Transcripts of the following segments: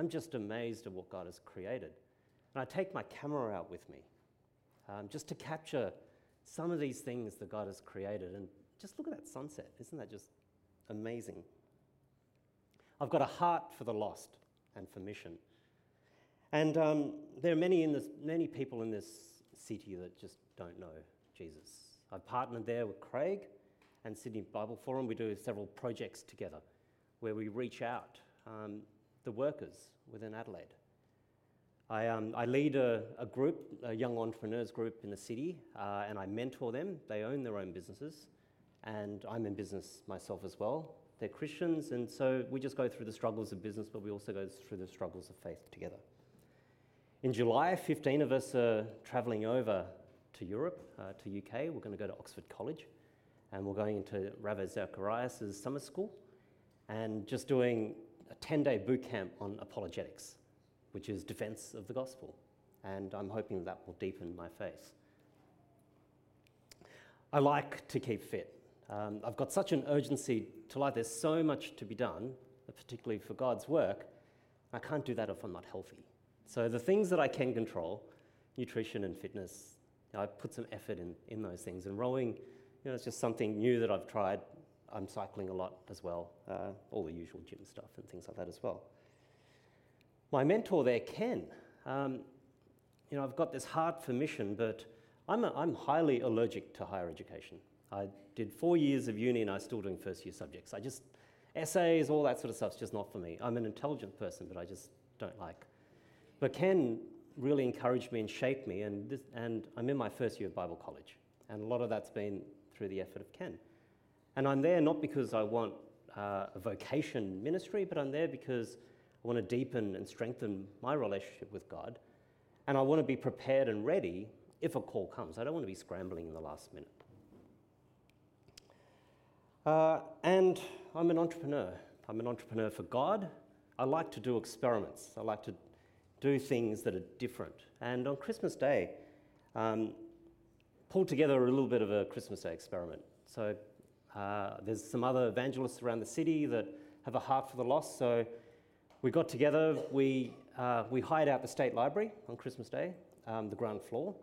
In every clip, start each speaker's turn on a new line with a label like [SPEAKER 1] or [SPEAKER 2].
[SPEAKER 1] I'm just amazed at what God has created. And I take my camera out with me um, just to capture some of these things that God has created. And just look at that sunset. Isn't that just amazing? I've got a heart for the lost and for mission. And um, there are many, in this, many people in this city that just don't know Jesus. I've partnered there with Craig and City Bible Forum. We do several projects together where we reach out um, the workers within Adelaide. I, um, I lead a, a, group, a young entrepreneurs group in the city, uh, and I mentor them. They own their own businesses, and I'm in business myself as well. They're Christians, and so we just go through the struggles of business, but we also go through the struggles of faith together. In July, 15 of us are travelling over to Europe, uh, to UK. We're going to go to Oxford College, and we're going into Ravi Zacharias' summer school, and just doing a 10 day boot camp on apologetics, which is defense of the gospel. And I'm hoping that will deepen my faith. I like to keep fit. Um, I've got such an urgency to life. There's so much to be done, particularly for God's work. I can't do that if I'm not healthy. So the things that I can control, nutrition and fitness, I put some effort in, in those things. And rowing, you know, it's just something new that I've tried I'm cycling a lot as well, uh, all the usual gym stuff and things like that as well. My mentor there, Ken, um, you know, I've got this heart for mission, but I'm, a, I'm highly allergic to higher education. I did four years of uni and I'm still doing first year subjects. I just, essays, all that sort of stuff's just not for me. I'm an intelligent person, but I just don't like. But Ken really encouraged me and shaped me, and, this, and I'm in my first year of Bible college. And a lot of that's been through the effort of Ken. And I'm there not because I want uh, a vocation ministry, but I'm there because I want to deepen and strengthen my relationship with God. And I want to be prepared and ready if a call comes. I don't want to be scrambling in the last minute. Uh, and I'm an entrepreneur. I'm an entrepreneur for God. I like to do experiments. I like to do things that are different. And on Christmas Day, um, pulled together a little bit of a Christmas Day experiment. So uh, there's some other evangelists around the city that have a heart for the lost. So we got together, we, uh, we hired out the State Library on Christmas Day, um, the ground floor,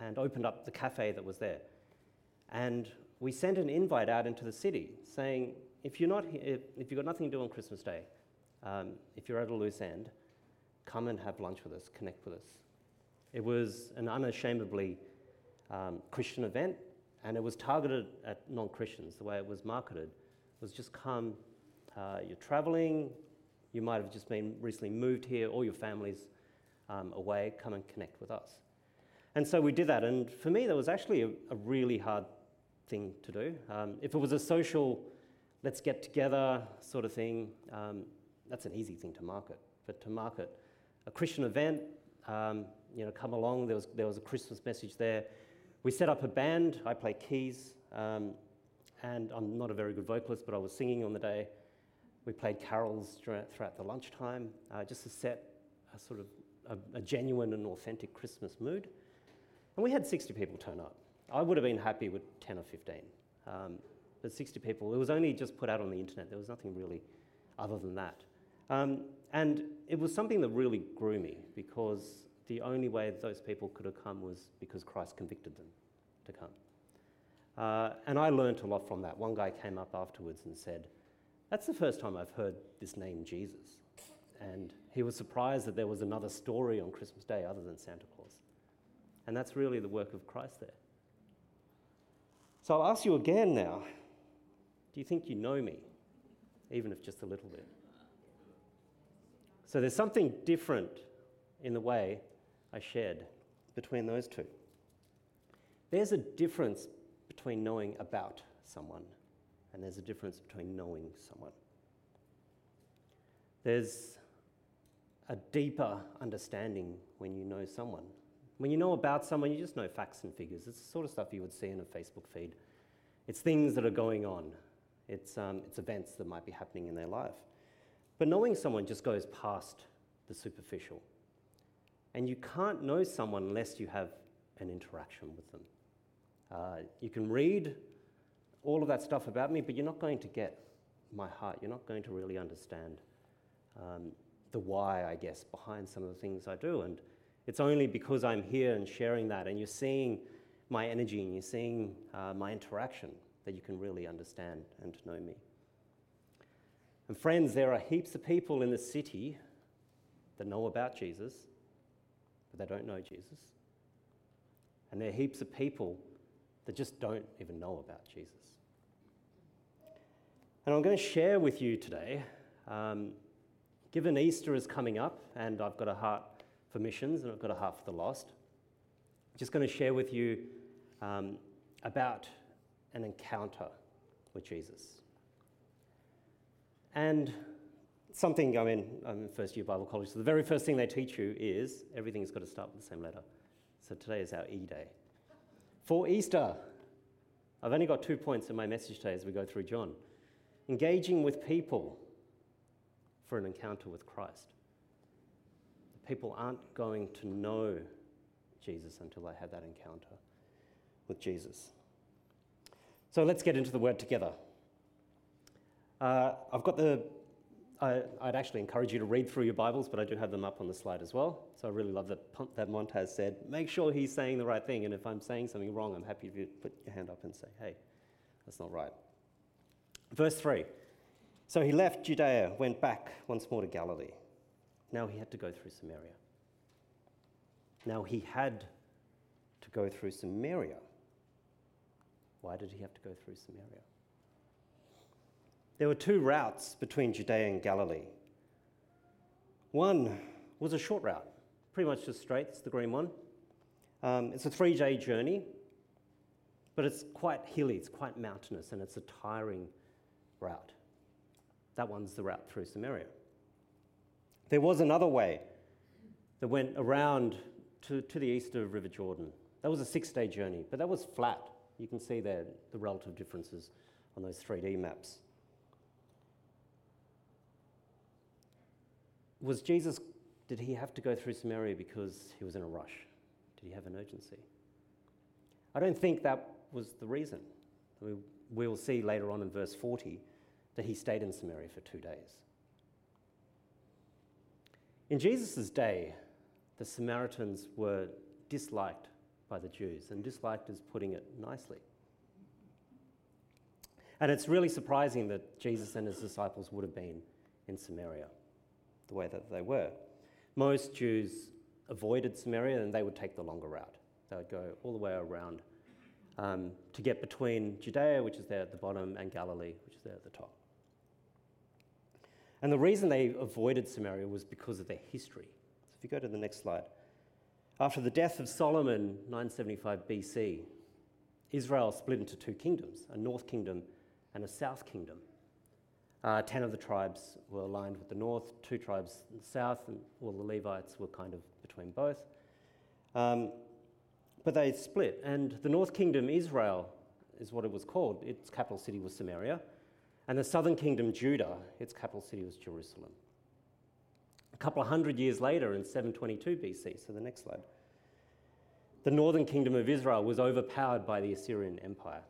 [SPEAKER 1] and opened up the cafe that was there. And we sent an invite out into the city saying, if, you're not, if, if you've got nothing to do on Christmas Day, um, if you're at a loose end, come and have lunch with us, connect with us. It was an unashamedly um, Christian event and it was targeted at non Christians. The way it was marketed was just come, uh, you're traveling, you might have just been recently moved here, all your family's um, away, come and connect with us. And so we did that. And for me, that was actually a, a really hard thing to do. Um, if it was a social, let's get together sort of thing, um, that's an easy thing to market. But to market a Christian event, um, you know, come along, there was, there was a Christmas message there we set up a band. I play keys, um, and I'm not a very good vocalist, but I was singing on the day. We played carols throughout the lunchtime, uh, just to set a sort of a, a, genuine and authentic Christmas mood. And we had 60 people turn up. I would have been happy with 10 or 15. Um, but 60 people, it was only just put out on the internet. There was nothing really other than that. Um, and it was something that really grew me because the only way those people could have come was because Christ convicted them to come. Uh, and I learned a lot from that. One guy came up afterwards and said, That's the first time I've heard this name Jesus. And he was surprised that there was another story on Christmas Day other than Santa Claus. And that's really the work of Christ there. So I'll ask you again now do you think you know me, even if just a little bit? So there's something different in the way I shared between those two. There's a difference between knowing about someone and there's a difference between knowing someone. There's a deeper understanding when you know someone. When you know about someone, you just know facts and figures. It's the sort of stuff you would see in a Facebook feed. It's things that are going on, it's, um, it's events that might be happening in their life. But knowing someone just goes past the superficial. And you can't know someone unless you have an interaction with them. Uh, you can read all of that stuff about me, but you're not going to get my heart. You're not going to really understand um, the why, I guess, behind some of the things I do. And it's only because I'm here and sharing that, and you're seeing my energy and you're seeing uh, my interaction that you can really understand and know me. And friends, there are heaps of people in the city that know about Jesus, but they don't know Jesus. And there are heaps of people that just don't even know about Jesus. And I'm going to share with you today, um, given Easter is coming up and I've got a heart for missions and I've got a heart for the lost, I'm just going to share with you um, about an encounter with Jesus. And something, I mean, I'm in first year Bible college, so the very first thing they teach you is everything's got to start with the same letter. So today is our E day. For Easter, I've only got two points in my message today as we go through John. Engaging with people for an encounter with Christ. People aren't going to know Jesus until they have that encounter with Jesus. So let's get into the word together. Uh, I've got the, I, would actually encourage you to read through your Bibles, but I do have them up on the slide as well. So I really love that, that Montaz said, make sure he's saying the right thing. And if I'm saying something wrong, I'm happy to put your hand up and say, hey, that's not right. Verse 3 So he left Judea, went back once more to Galilee. Now he had to go through Samaria. Now he had to go through Samaria. Why did he have to go through Samaria? There were two routes between Judea and Galilee. One was a short route, pretty much just straight, it's the green one. Um, it's a three day journey, but it's quite hilly, it's quite mountainous, and it's a tiring route. That one's the route through Samaria. There was another way that went around to, to the east of River Jordan. That was a six day journey, but that was flat. You can see there the relative differences on those 3D maps. Was Jesus, did he have to go through Samaria because he was in a rush? Did he have an urgency? I don't think that was the reason. We, will see later on in verse 40 that he stayed in Samaria for two days. In Jesus' day, the Samaritans were disliked by the Jews, and disliked is putting it nicely. And it's really surprising that Jesus and his disciples would have been in Samaria the way that they were. Most Jews avoided Samaria and they would take the longer route. They would go all the way around um, to get between Judea, which is there at the bottom, and Galilee, which is there at the top. And the reason they avoided Samaria was because of their history. So if you go to the next slide. After the death of Solomon, 975 BC, Israel split into two kingdoms a north kingdom and a south kingdom. Uh, ten of the tribes were aligned with the north, two tribes in the south, and all the Levites were kind of between both. Um, but they split, and the north kingdom, Israel, is what it was called. Its capital city was Samaria. And the southern kingdom, Judah, its capital city was Jerusalem. A couple of hundred years later, in 722 BC, so the next slide, the northern kingdom of Israel was overpowered by the Assyrian Empire,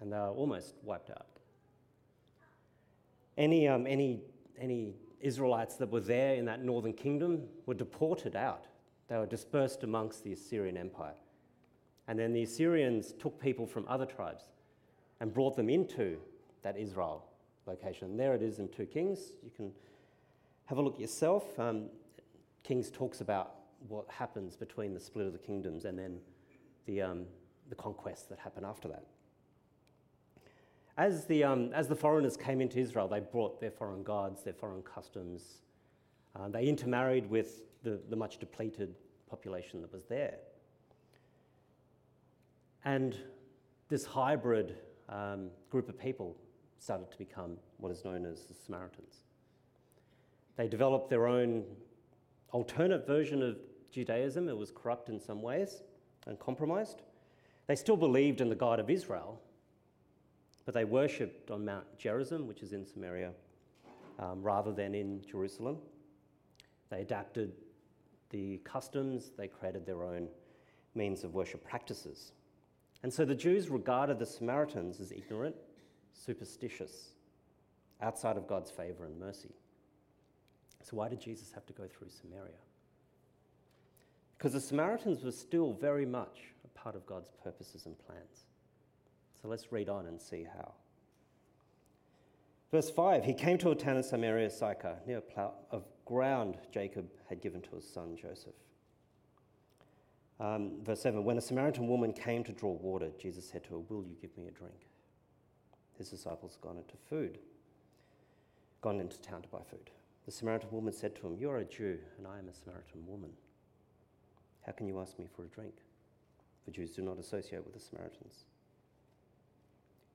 [SPEAKER 1] and they were almost wiped out. Any, um, any, any Israelites that were there in that northern kingdom were deported out. They were dispersed amongst the Assyrian Empire. And then the Assyrians took people from other tribes and brought them into that Israel location. There it is in 2 Kings. You can have a look yourself. Um, Kings talks about what happens between the split of the kingdoms and then the, um, the conquests that happen after that. As the, um, as the foreigners came into Israel, they brought their foreign gods, their foreign customs. Uh, they intermarried with the, the much depleted population that was there. And this hybrid um, group of people started to become what is known as the Samaritans. They developed their own alternate version of Judaism. It was corrupt in some ways and compromised. They still believed in the God of Israel, but they worshipped on Mount Gerizim, which is in Samaria, um, rather than in Jerusalem. They adapted the customs, they created their own means of worship practices. And so the Jews regarded the Samaritans as ignorant, superstitious, outside of God's favour and mercy. So, why did Jesus have to go through Samaria? Because the Samaritans were still very much a part of God's purposes and plans. So, let's read on and see how. Verse 5 He came to a town in Samaria, Sychar, near a plough of ground Jacob had given to his son Joseph. Um, verse 7 When a Samaritan woman came to draw water, Jesus said to her, Will you give me a drink? His disciples had gone into food, gone into town to buy food. The Samaritan woman said to him, You are a Jew, and I am a Samaritan woman. How can you ask me for a drink? For Jews do not associate with the Samaritans.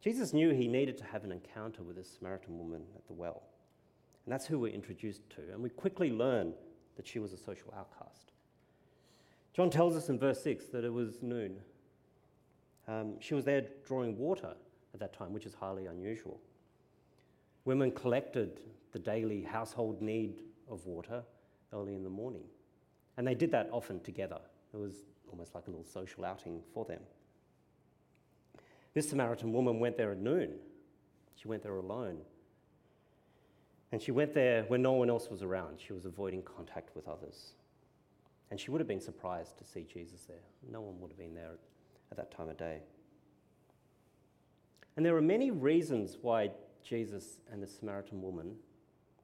[SPEAKER 1] Jesus knew he needed to have an encounter with this Samaritan woman at the well. And that's who we're introduced to. And we quickly learn that she was a social outcast. John tells us in verse 6 that it was noon. Um, she was there drawing water at that time, which is highly unusual. Women collected the daily household need of water early in the morning. And they did that often together. It was almost like a little social outing for them. This Samaritan woman went there at noon. She went there alone. And she went there when no one else was around. She was avoiding contact with others. And she would have been surprised to see Jesus there. No one would have been there at that time of day. And there are many reasons why Jesus and the Samaritan woman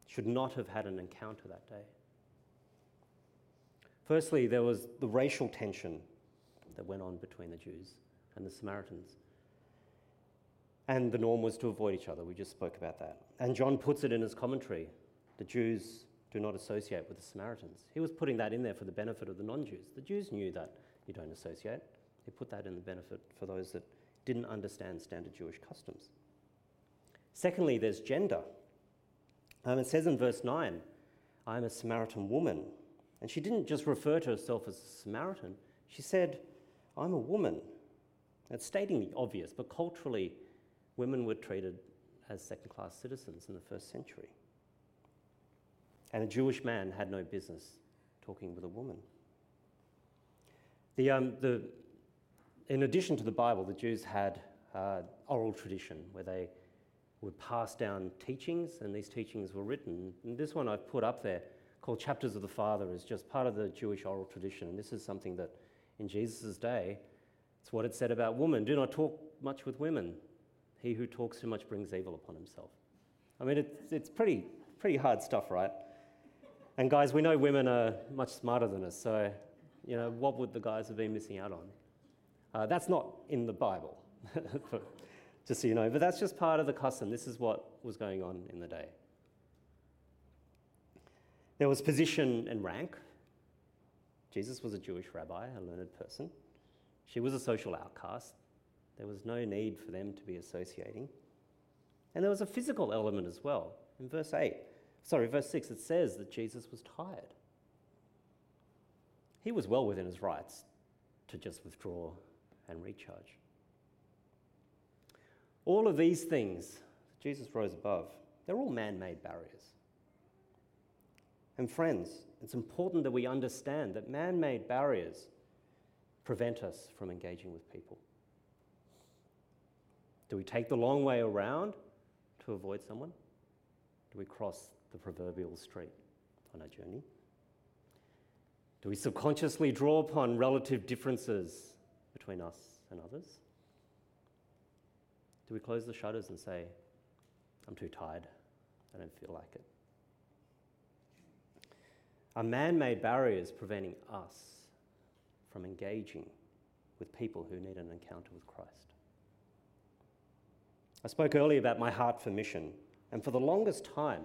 [SPEAKER 1] should not have had an encounter that day. Firstly, there was the racial tension that went on between the Jews and the Samaritans. And the norm was to avoid each other. We just spoke about that. And John puts it in his commentary the Jews do not associate with the Samaritans. He was putting that in there for the benefit of the non Jews. The Jews knew that you don't associate. He put that in the benefit for those that didn't understand standard Jewish customs. Secondly, there's gender. Um, it says in verse 9, I'm a Samaritan woman. And she didn't just refer to herself as a Samaritan, she said, I'm a woman. It's stating the obvious, but culturally, women were treated as second class citizens in the first century. And a Jewish man had no business talking with a woman. The, um, the, in addition to the Bible, the Jews had uh, oral tradition where they would pass down teachings, and these teachings were written. And this one I've put up there, called Chapters of the Father, is just part of the Jewish oral tradition. And this is something that in Jesus' day, it's what it said about women do not talk much with women. He who talks too much brings evil upon himself. I mean, it's, it's pretty, pretty hard stuff, right? And guys, we know women are much smarter than us, so, you know, what would the guys have been missing out on? Uh, that's not in the Bible, just so you know, but that's just part of the custom. This is what was going on in the day. There was position and rank. Jesus was a Jewish rabbi, a learned person. She was a social outcast. There was no need for them to be associating. And there was a physical element as well. In verse 8, sorry, verse 6, it says that Jesus was tired. He was well within his rights to just withdraw and recharge. All of these things, Jesus rose above, they're all man made barriers. And friends, it's important that we understand that man made barriers prevent us from engaging with people. Do we take the long way around to avoid someone? Do we cross the proverbial street on our journey? Do we subconsciously draw upon relative differences between us and others? Do we close the shutters and say, I'm too tired, I don't feel like it? Are man made barriers preventing us from engaging with people who need an encounter with Christ? I spoke earlier about my heart for mission, and for the longest time,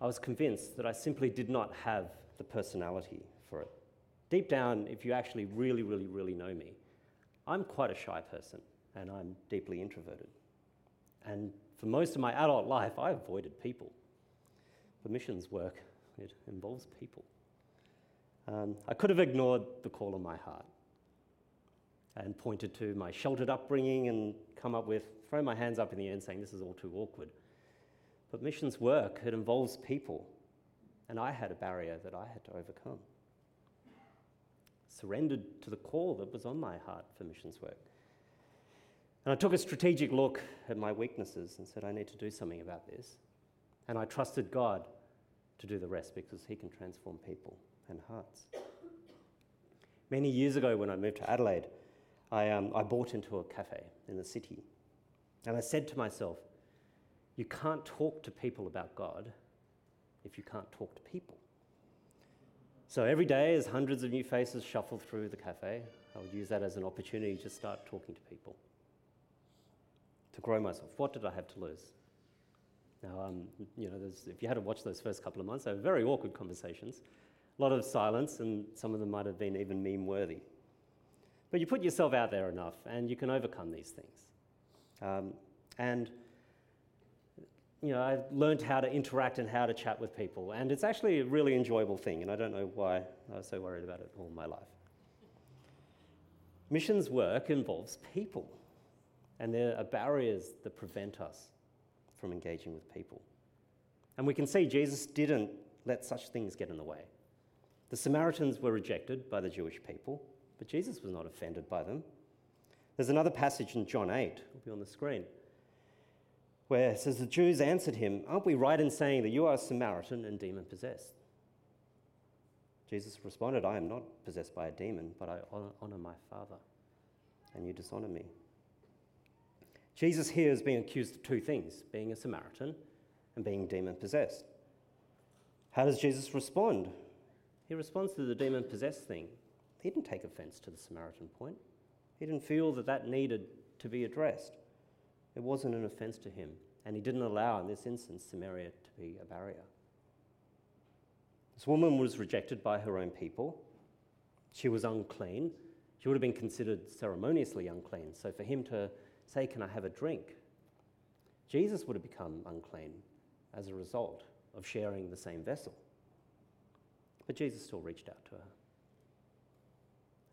[SPEAKER 1] I was convinced that I simply did not have the personality for it. Deep down, if you actually really, really, really know me, I'm quite a shy person and I'm deeply introverted. And for most of my adult life, I avoided people. For missions work, it involves people. Um, I could have ignored the call of my heart and pointed to my sheltered upbringing and come up with, throw my hands up in the air and saying, this is all too awkward. But missions work, it involves people. And I had a barrier that I had to overcome. Surrendered to the call that was on my heart for missions work. And I took a strategic look at my weaknesses and said, I need to do something about this. And I trusted God to do the rest because He can transform people and hearts. Many years ago, when I moved to Adelaide, I, um, I bought into a cafe in the city. And I said to myself, you can't talk to people about God if you can't talk to people. So every day, as hundreds of new faces shuffle through the cafe, I would use that as an opportunity to start talking to people, to grow myself. What did I have to lose? Now, um, you know, if you had to watch those first couple of months, they were very awkward conversations, a lot of silence, and some of them might have been even meme worthy. But you put yourself out there enough, and you can overcome these things. Um, and you know, I learned how to interact and how to chat with people, and it's actually a really enjoyable thing, and I don't know why I was so worried about it all my life. Missions work involves people, and there are barriers that prevent us from engaging with people. And we can see Jesus didn't let such things get in the way. The Samaritans were rejected by the Jewish people, but Jesus was not offended by them. There's another passage in John 8, it'll be on the screen, where it says, The Jews answered him, Aren't we right in saying that you are a Samaritan and demon possessed? Jesus responded, I am not possessed by a demon, but I honor my Father, and you dishonor me. Jesus here is being accused of two things being a Samaritan and being demon possessed. How does Jesus respond? He responds to the demon possessed thing. He didn't take offense to the Samaritan point, he didn't feel that that needed to be addressed. It wasn't an offense to him, and he didn't allow, in this instance, Samaria to be a barrier. This woman was rejected by her own people. She was unclean. She would have been considered ceremoniously unclean. So for him to say, Can I have a drink? Jesus would have become unclean as a result of sharing the same vessel. But Jesus still reached out to her.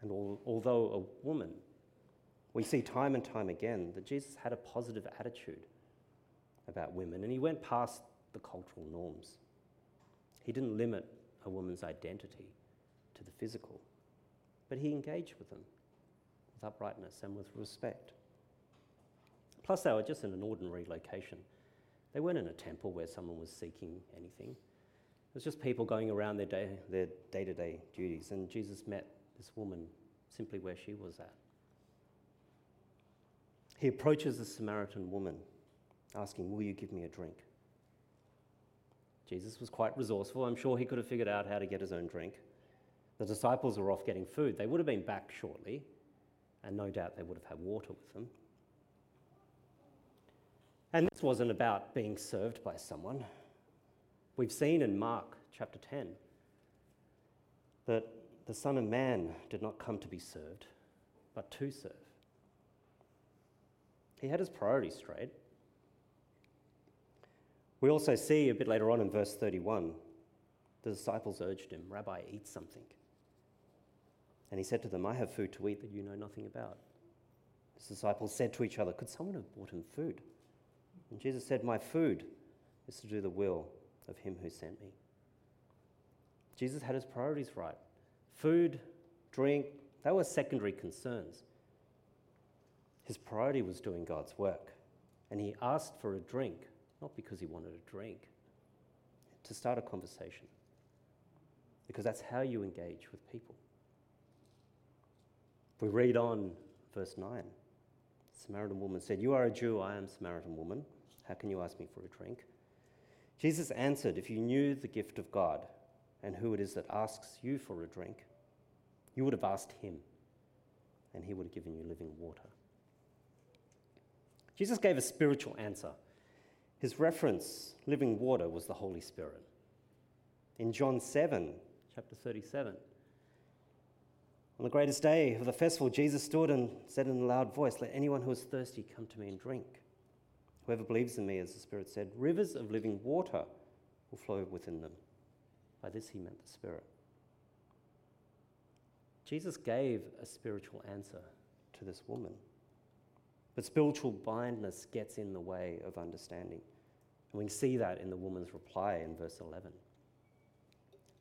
[SPEAKER 1] And although a woman, we see time and time again that Jesus had a positive attitude about women and he went past the cultural norms. He didn't limit a woman's identity to the physical, but he engaged with them with uprightness and with respect. Plus, they were just in an ordinary location. They weren't in a temple where someone was seeking anything. It was just people going around their day, their day-to-day duties, and Jesus met this woman simply where she was at. He approaches the Samaritan woman, asking, Will you give me a drink? Jesus was quite resourceful. I'm sure he could have figured out how to get his own drink. The disciples were off getting food. They would have been back shortly, and no doubt they would have had water with them. And this wasn't about being served by someone. We've seen in Mark chapter 10 that the Son of Man did not come to be served, but to serve. He had his priorities straight. We also see a bit later on in verse 31, the disciples urged him, Rabbi, eat something. And he said to them, I have food to eat that you know nothing about. His disciples said to each other, Could someone have brought him food? And Jesus said, My food is to do the will of him who sent me. Jesus had his priorities right. Food, drink, they were secondary concerns. His priority was doing God's work. And he asked for a drink not because he wanted a drink, to start a conversation. Because that's how you engage with people. If we read on verse 9, the Samaritan woman said, You are a Jew, I am Samaritan woman. How can you ask me for a drink? Jesus answered, If you knew the gift of God and who it is that asks you for a drink, you would have asked him, and he would have given you living water. Jesus gave a spiritual answer his reference, living water, was the Holy Spirit. In John 7, chapter 37, on the greatest day of the festival, Jesus stood and said in a loud voice, Let anyone who is thirsty come to me and drink. Whoever believes in me, as the Spirit said, rivers of living water will flow within them. By this he meant the Spirit. Jesus gave a spiritual answer to this woman. But spiritual blindness gets in the way of understanding. And we see that in the woman's reply in verse 11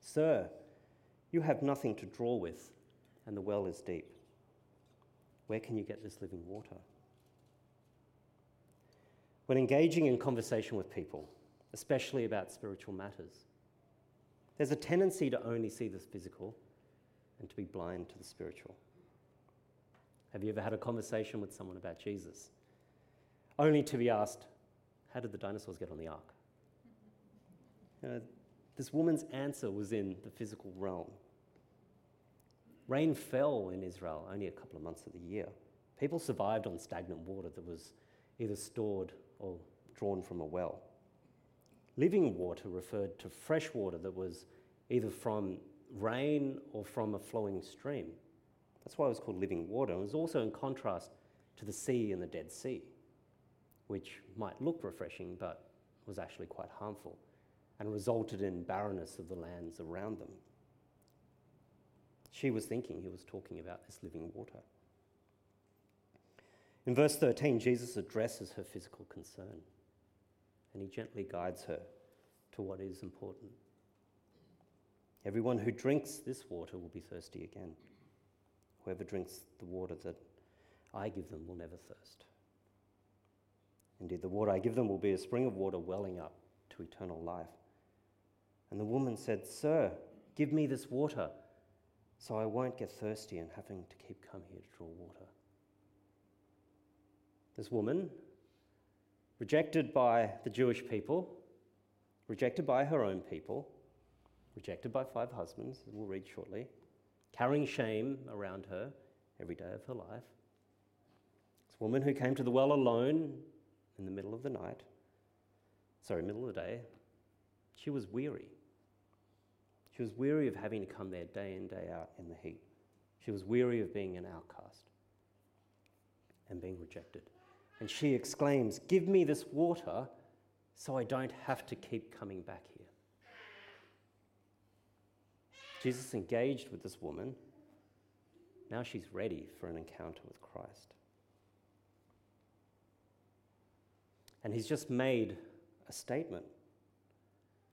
[SPEAKER 1] Sir, you have nothing to draw with, and the well is deep. Where can you get this living water? When engaging in conversation with people, especially about spiritual matters, There's a tendency to only see the physical and to be blind to the spiritual. Have you ever had a conversation with someone about Jesus? Only to be asked, How did the dinosaurs get on the ark? You know, this woman's answer was in the physical realm. Rain fell in Israel only a couple of months of the year. People survived on stagnant water that was either stored or drawn from a well. Living water referred to fresh water that was either from rain or from a flowing stream. That's why it was called living water. It was also in contrast to the sea and the Dead Sea, which might look refreshing but was actually quite harmful and resulted in barrenness of the lands around them. She was thinking he was talking about this living water. In verse 13, Jesus addresses her physical concern and he gently guides her to what is important. Everyone who drinks this water will be thirsty again. Whoever drinks the water that I give them will never thirst. Indeed, the water I give them will be a spring of water welling up to eternal life. And the woman said, Sir, give me this water so I won't get thirsty and having to keep coming here to draw water. This woman, rejected by the Jewish people, rejected by her own people, rejected by five husbands, we'll read shortly, carrying shame around her every day of her life. This woman who came to the well alone in the middle of the night, sorry, middle of the day, she was weary. She was weary of having to come there day in, day out in the heat. She was weary of being an outcast and being rejected. And she exclaims, Give me this water so I don't have to keep coming back here. Jesus engaged with this woman. Now she's ready for an encounter with Christ. And he's just made a statement.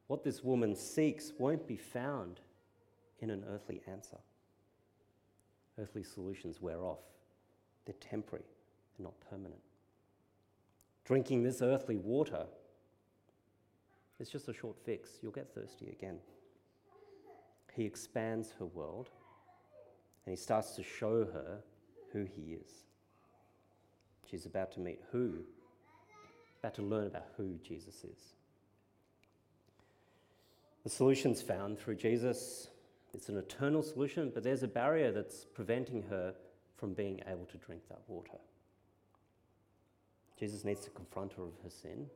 [SPEAKER 1] What this woman seeks won't be found in an earthly answer. Earthly solutions wear off, they're temporary, they're not permanent. Drinking this earthly water it's just a short fix. You'll get thirsty again. He expands her world and he starts to show her who he is. She's about to meet who, about to learn about who Jesus is. The solution's found through Jesus. It's an eternal solution, but there's a barrier that's preventing her from being able to drink that water. Jesus needs to confront her of her sin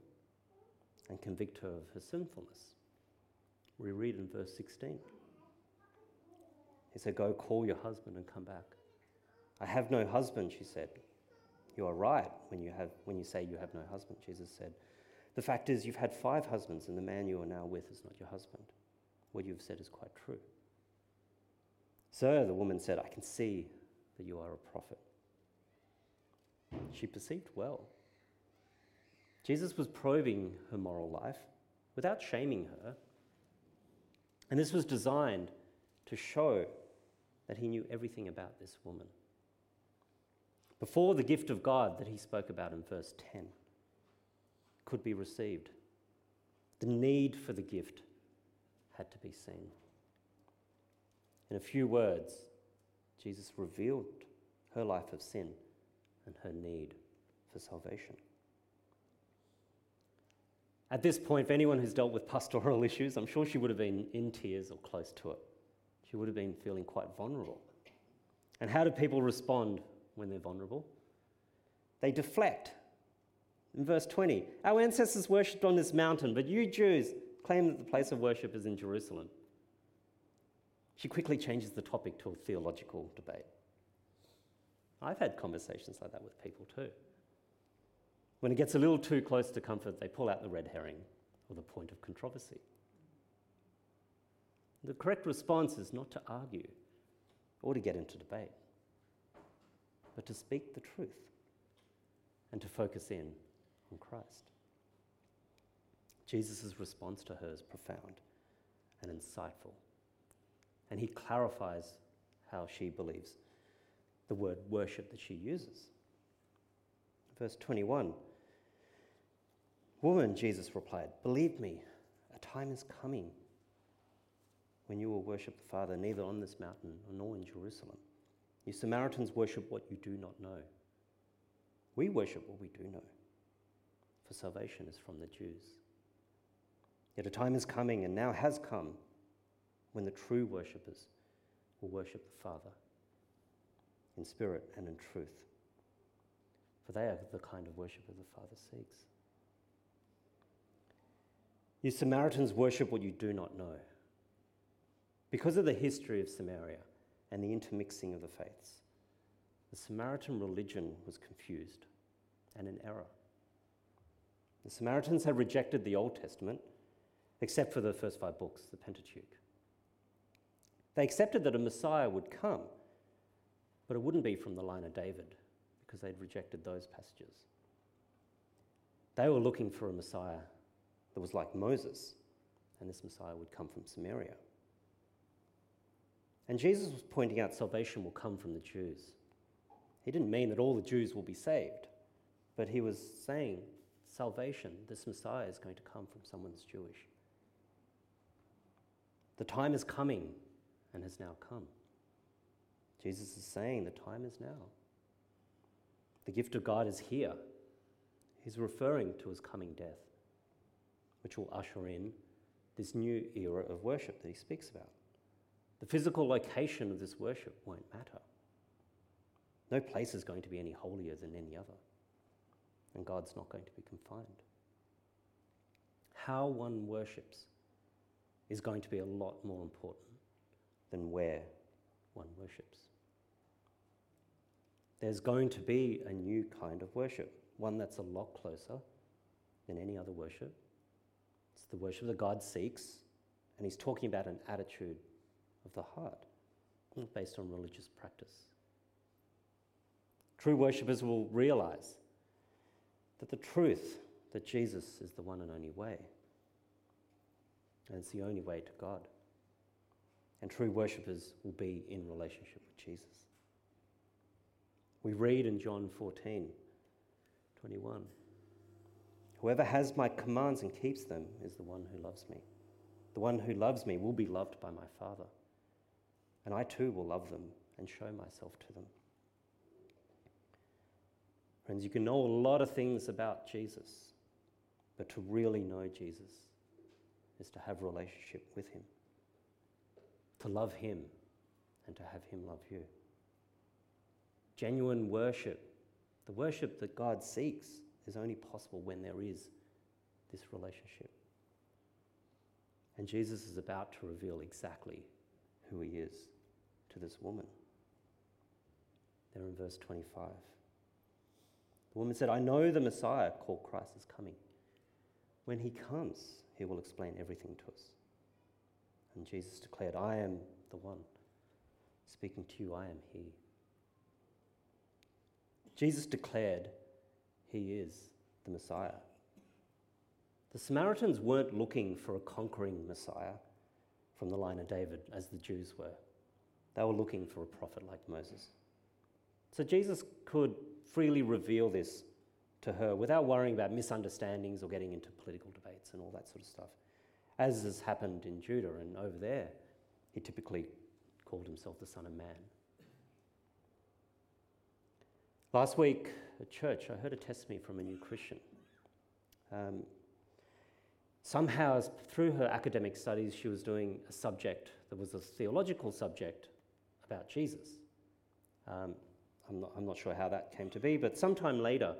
[SPEAKER 1] and convict her of her sinfulness. We read in verse 16. He said, Go call your husband and come back. I have no husband, she said. You are right when you, have, when you say you have no husband, Jesus said. The fact is, you've had five husbands, and the man you are now with is not your husband. What you've said is quite true. Sir, the woman said, I can see that you are a prophet. She perceived well Jesus was probing her moral life without shaming her. And this was designed to show that he knew everything about this woman. Before the gift of God that he spoke about in verse 10 could be received, the need for the gift had to be seen. In a few words, Jesus revealed her life of sin and her need for salvation. At this point, for anyone who's dealt with pastoral issues, I'm sure she would have been in tears or close to it. She would have been feeling quite vulnerable. And how do people respond when they're vulnerable? They deflect. In verse 20, our ancestors worshipped on this mountain, but you Jews claim that the place of worship is in Jerusalem. She quickly changes the topic to a theological debate. I've had conversations like that with people too. When it gets a little too close to comfort, they pull out the red herring or the point of controversy. The correct response is not to argue or to get into debate, but to speak the truth and to focus in on Christ. Jesus' response to her is profound and insightful, and he clarifies how she believes the word worship that she uses. Verse 21 Woman, Jesus replied, believe me, a time is coming when you will worship the Father, neither on this mountain nor in Jerusalem. You Samaritans worship what you do not know. We worship what we do know, for salvation is from the Jews. Yet a time is coming, and now has come, when the true worshippers will worship the Father in spirit and in truth. For they are the kind of worshipper the Father seeks. You Samaritans worship what you do not know. Because of the history of Samaria and the intermixing of the faiths, the Samaritan religion was confused and in error. The Samaritans had rejected the Old Testament, except for the first five books, the Pentateuch. They accepted that a Messiah would come, but it wouldn't be from the line of David, because they'd rejected those passages. They were looking for a Messiah that was like Moses, and this Messiah would come from Samaria. And Jesus was pointing out salvation will come from the Jews. He didn't mean that all the Jews will be saved, but he was saying salvation, this Messiah is going to come from someone that's Jewish. The time is coming and has now come. Jesus is saying the time is now. The gift of God is here. He's referring to his coming death, which will usher in this new era of worship that he speaks about. The physical location of this worship won't matter. No place is going to be any holier than any other, and God's not going to be confined. How one worships is going to be a lot more important than where one worships. There's going to be a new kind of worship, one that's a lot closer than any other worship. It's the worship that God seeks, and He's talking about an attitude of the heart, based on religious practice. True worshippers will realize that the truth that Jesus is the one and only way, and it's the only way to God. And true worshippers will be in relationship with Jesus. We read in John 14 21 Whoever has my commands and keeps them is the one who loves me. The one who loves me will be loved by my Father, and I too will love them and show myself to them. Friends, you can know a lot of things about Jesus, but to really know Jesus is to have a relationship with him to love Him and to have Him love you. Genuine worship, the worship that God seeks, is only possible when there is this relationship. And Jesus is about to reveal exactly who He is to this woman. There in verse 25. The woman said, I know the Messiah, called Christ, is coming. When he comes, he will explain everything to us. And Jesus declared, I am the one. Speaking to you, I am He. Jesus declared, He is the Messiah. The Samaritans weren't looking for a conquering Messiah from the line of David, as the Jews were. They were looking for a prophet like Moses. So Jesus could freely reveal this to her without worrying about misunderstandings or getting into political debates and all that sort of stuff as has happened in Judah and over there, he typically called himself the Son of Man. Last week at church, I heard a testimony from a new Christian. Um, somehow, through her academic studies, she was doing a subject that was a theological subject about Jesus. Um, I'm, not, I'm, not, sure how that came to be, but sometime later,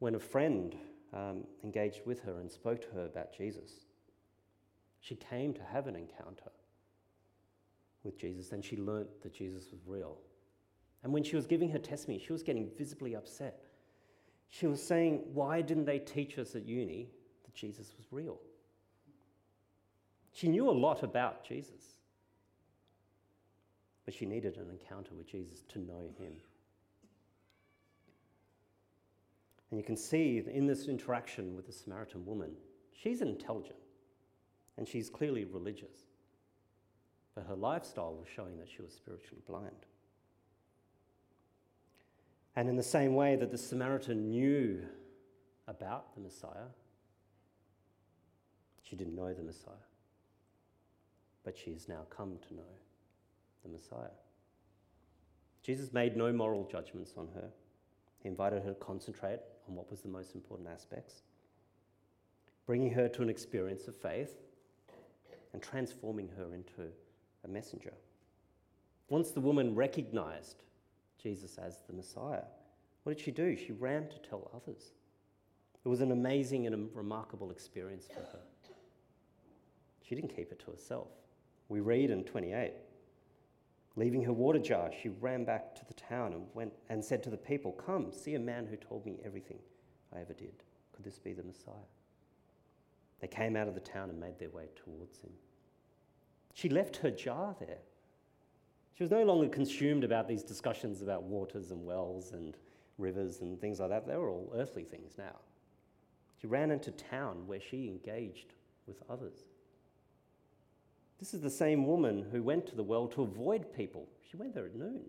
[SPEAKER 1] when a friend um, engaged with her and spoke to her about Jesus, she came to have an encounter with Jesus and she learnt that Jesus was real. And when she was giving her testimony, she was getting visibly upset. She was saying, Why didn't they teach us at uni that Jesus was real? She knew a lot about Jesus, she needed an encounter with Jesus to know him. And you can see in this interaction with the Samaritan woman, she's intelligent. And she's clearly religious. But her lifestyle was showing that she was spiritually blind. And in the same way that the Samaritan knew about the Messiah, she didn't know the Messiah. but she has now come to know the Messiah. Jesus made no moral judgments on her. He invited her to concentrate on what was the most important aspects, bringing her to an experience of faith and transforming her into a messenger. Once the woman recognized Jesus as the Messiah, what did she do? She ran to tell others. It was an amazing and a remarkable experience for her. She didn't keep it to herself. We read in 28 Leaving her water jar, she ran back to the town and went and said to the people, Come, see a man who told me everything I ever did. Could this be the Messiah? They came out of the town and made their way towards him. She left her jar there. She was no longer consumed about these discussions about waters and wells and rivers and things like that. They were all earthly things now. She ran into town where she engaged with others. This is the same woman who went to the well to avoid people. She went there at noon.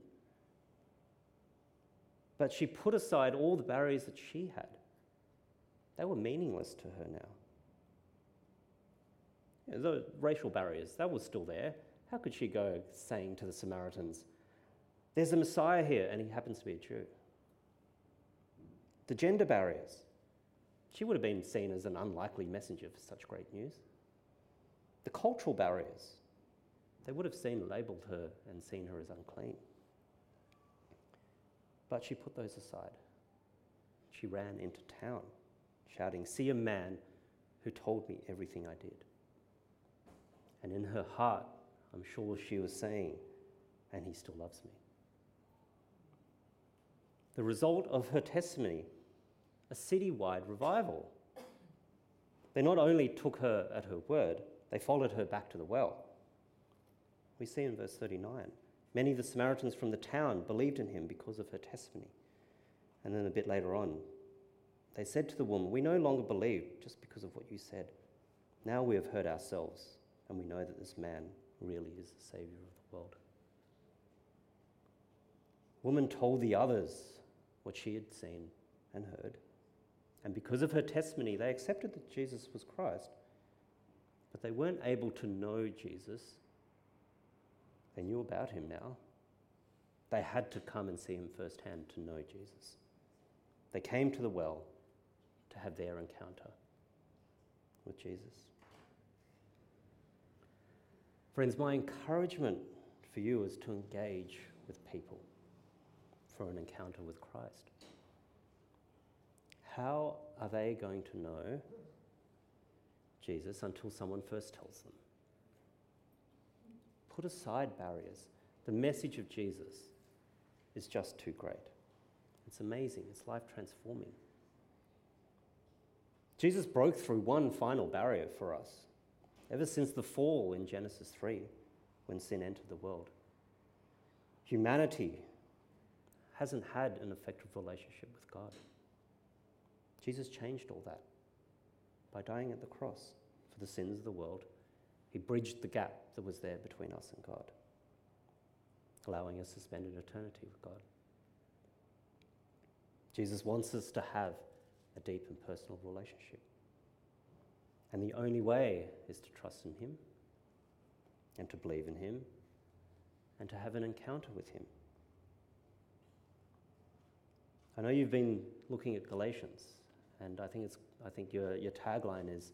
[SPEAKER 1] But she put aside all the barriers that she had. They were meaningless to her now. You know, the racial barriers, that was still there. How could she go saying to the Samaritans, There's a Messiah here, and he happens to be a Jew? The gender barriers. She would have been seen as an unlikely messenger for such great news. The cultural barriers. They would have seen, labelled her, and seen her as unclean. But she put those aside. She ran into town, shouting, See a man who told me everything I did. And in her heart, I'm sure she was saying, And he still loves me. The result of her testimony, a citywide revival. They not only took her at her word, they followed her back to the well. We see in verse 39 many of the Samaritans from the town believed in him because of her testimony. And then a bit later on, they said to the woman, We no longer believe just because of what you said. Now we have heard ourselves, and we know that this man really is the Saviour of the world. Woman told the others what she had seen and heard. And because of her testimony, they accepted that Jesus was Christ but they weren't able to know Jesus. They knew about him now. They had to come and see him firsthand to know Jesus. They came to the well to have their encounter with Jesus. Friends, my encouragement for you is to engage with people for an encounter with Christ. How are they going to know Jesus until someone first tells them. Put aside barriers. The message of Jesus is just too great. It's amazing, it's life transforming. Jesus broke through one final barrier for us ever since the fall in Genesis 3 when sin entered the world. Humanity hasn't had an effective relationship with God. Jesus changed all that by dying at the cross for the sins of the world. He bridged the gap that was there between us and God, allowing us to spend an eternity with God. Jesus wants us to have a deep and personal relationship. And the only way is to trust in Him and to believe in Him and to have an encounter with Him. I know you've been looking at Galatians, and I think, it's, I think your, your tagline is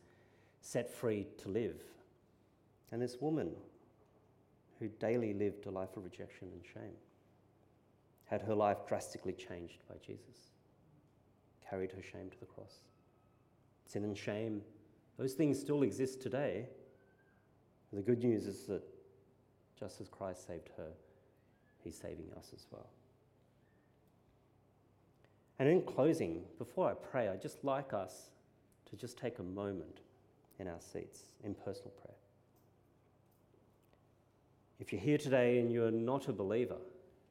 [SPEAKER 1] set free to live. And this woman who daily lived a life of rejection and shame had her life drastically changed by Jesus, carried her shame to the cross. Sin and shame, those things still exist today. The good news is that just as Christ saved her, he's saving us as well. And in closing, before I pray, I'd just like us to just take a moment in our seats in personal prayer. If you're here today and you're not a believer,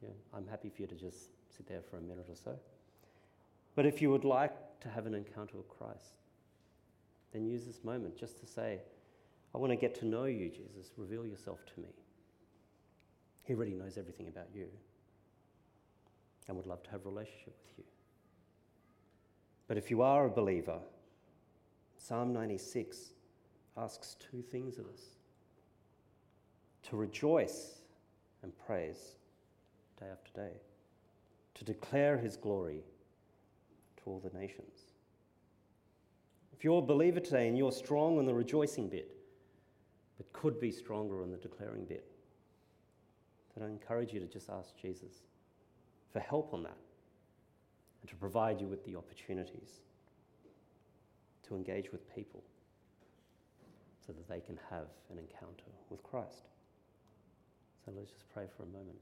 [SPEAKER 1] yeah, I'm happy for you to just sit there for a minute or so. But if you would like to have an encounter with Christ, then use this moment just to say, I want to get to know you, Jesus. Reveal yourself to me. He already knows everything about you and would love to have a relationship with you. But if you are a believer, Psalm 96 asks two things of us. to rejoice and praise day after day, to declare his glory to all the nations. If you're a believer today and you're strong on the rejoicing bit, but could be stronger on the declaring bit, then I encourage you to just ask Jesus for help on that and to provide you with the opportunities to engage with people so that they can have an encounter with Christ. So let's just pray for a moment.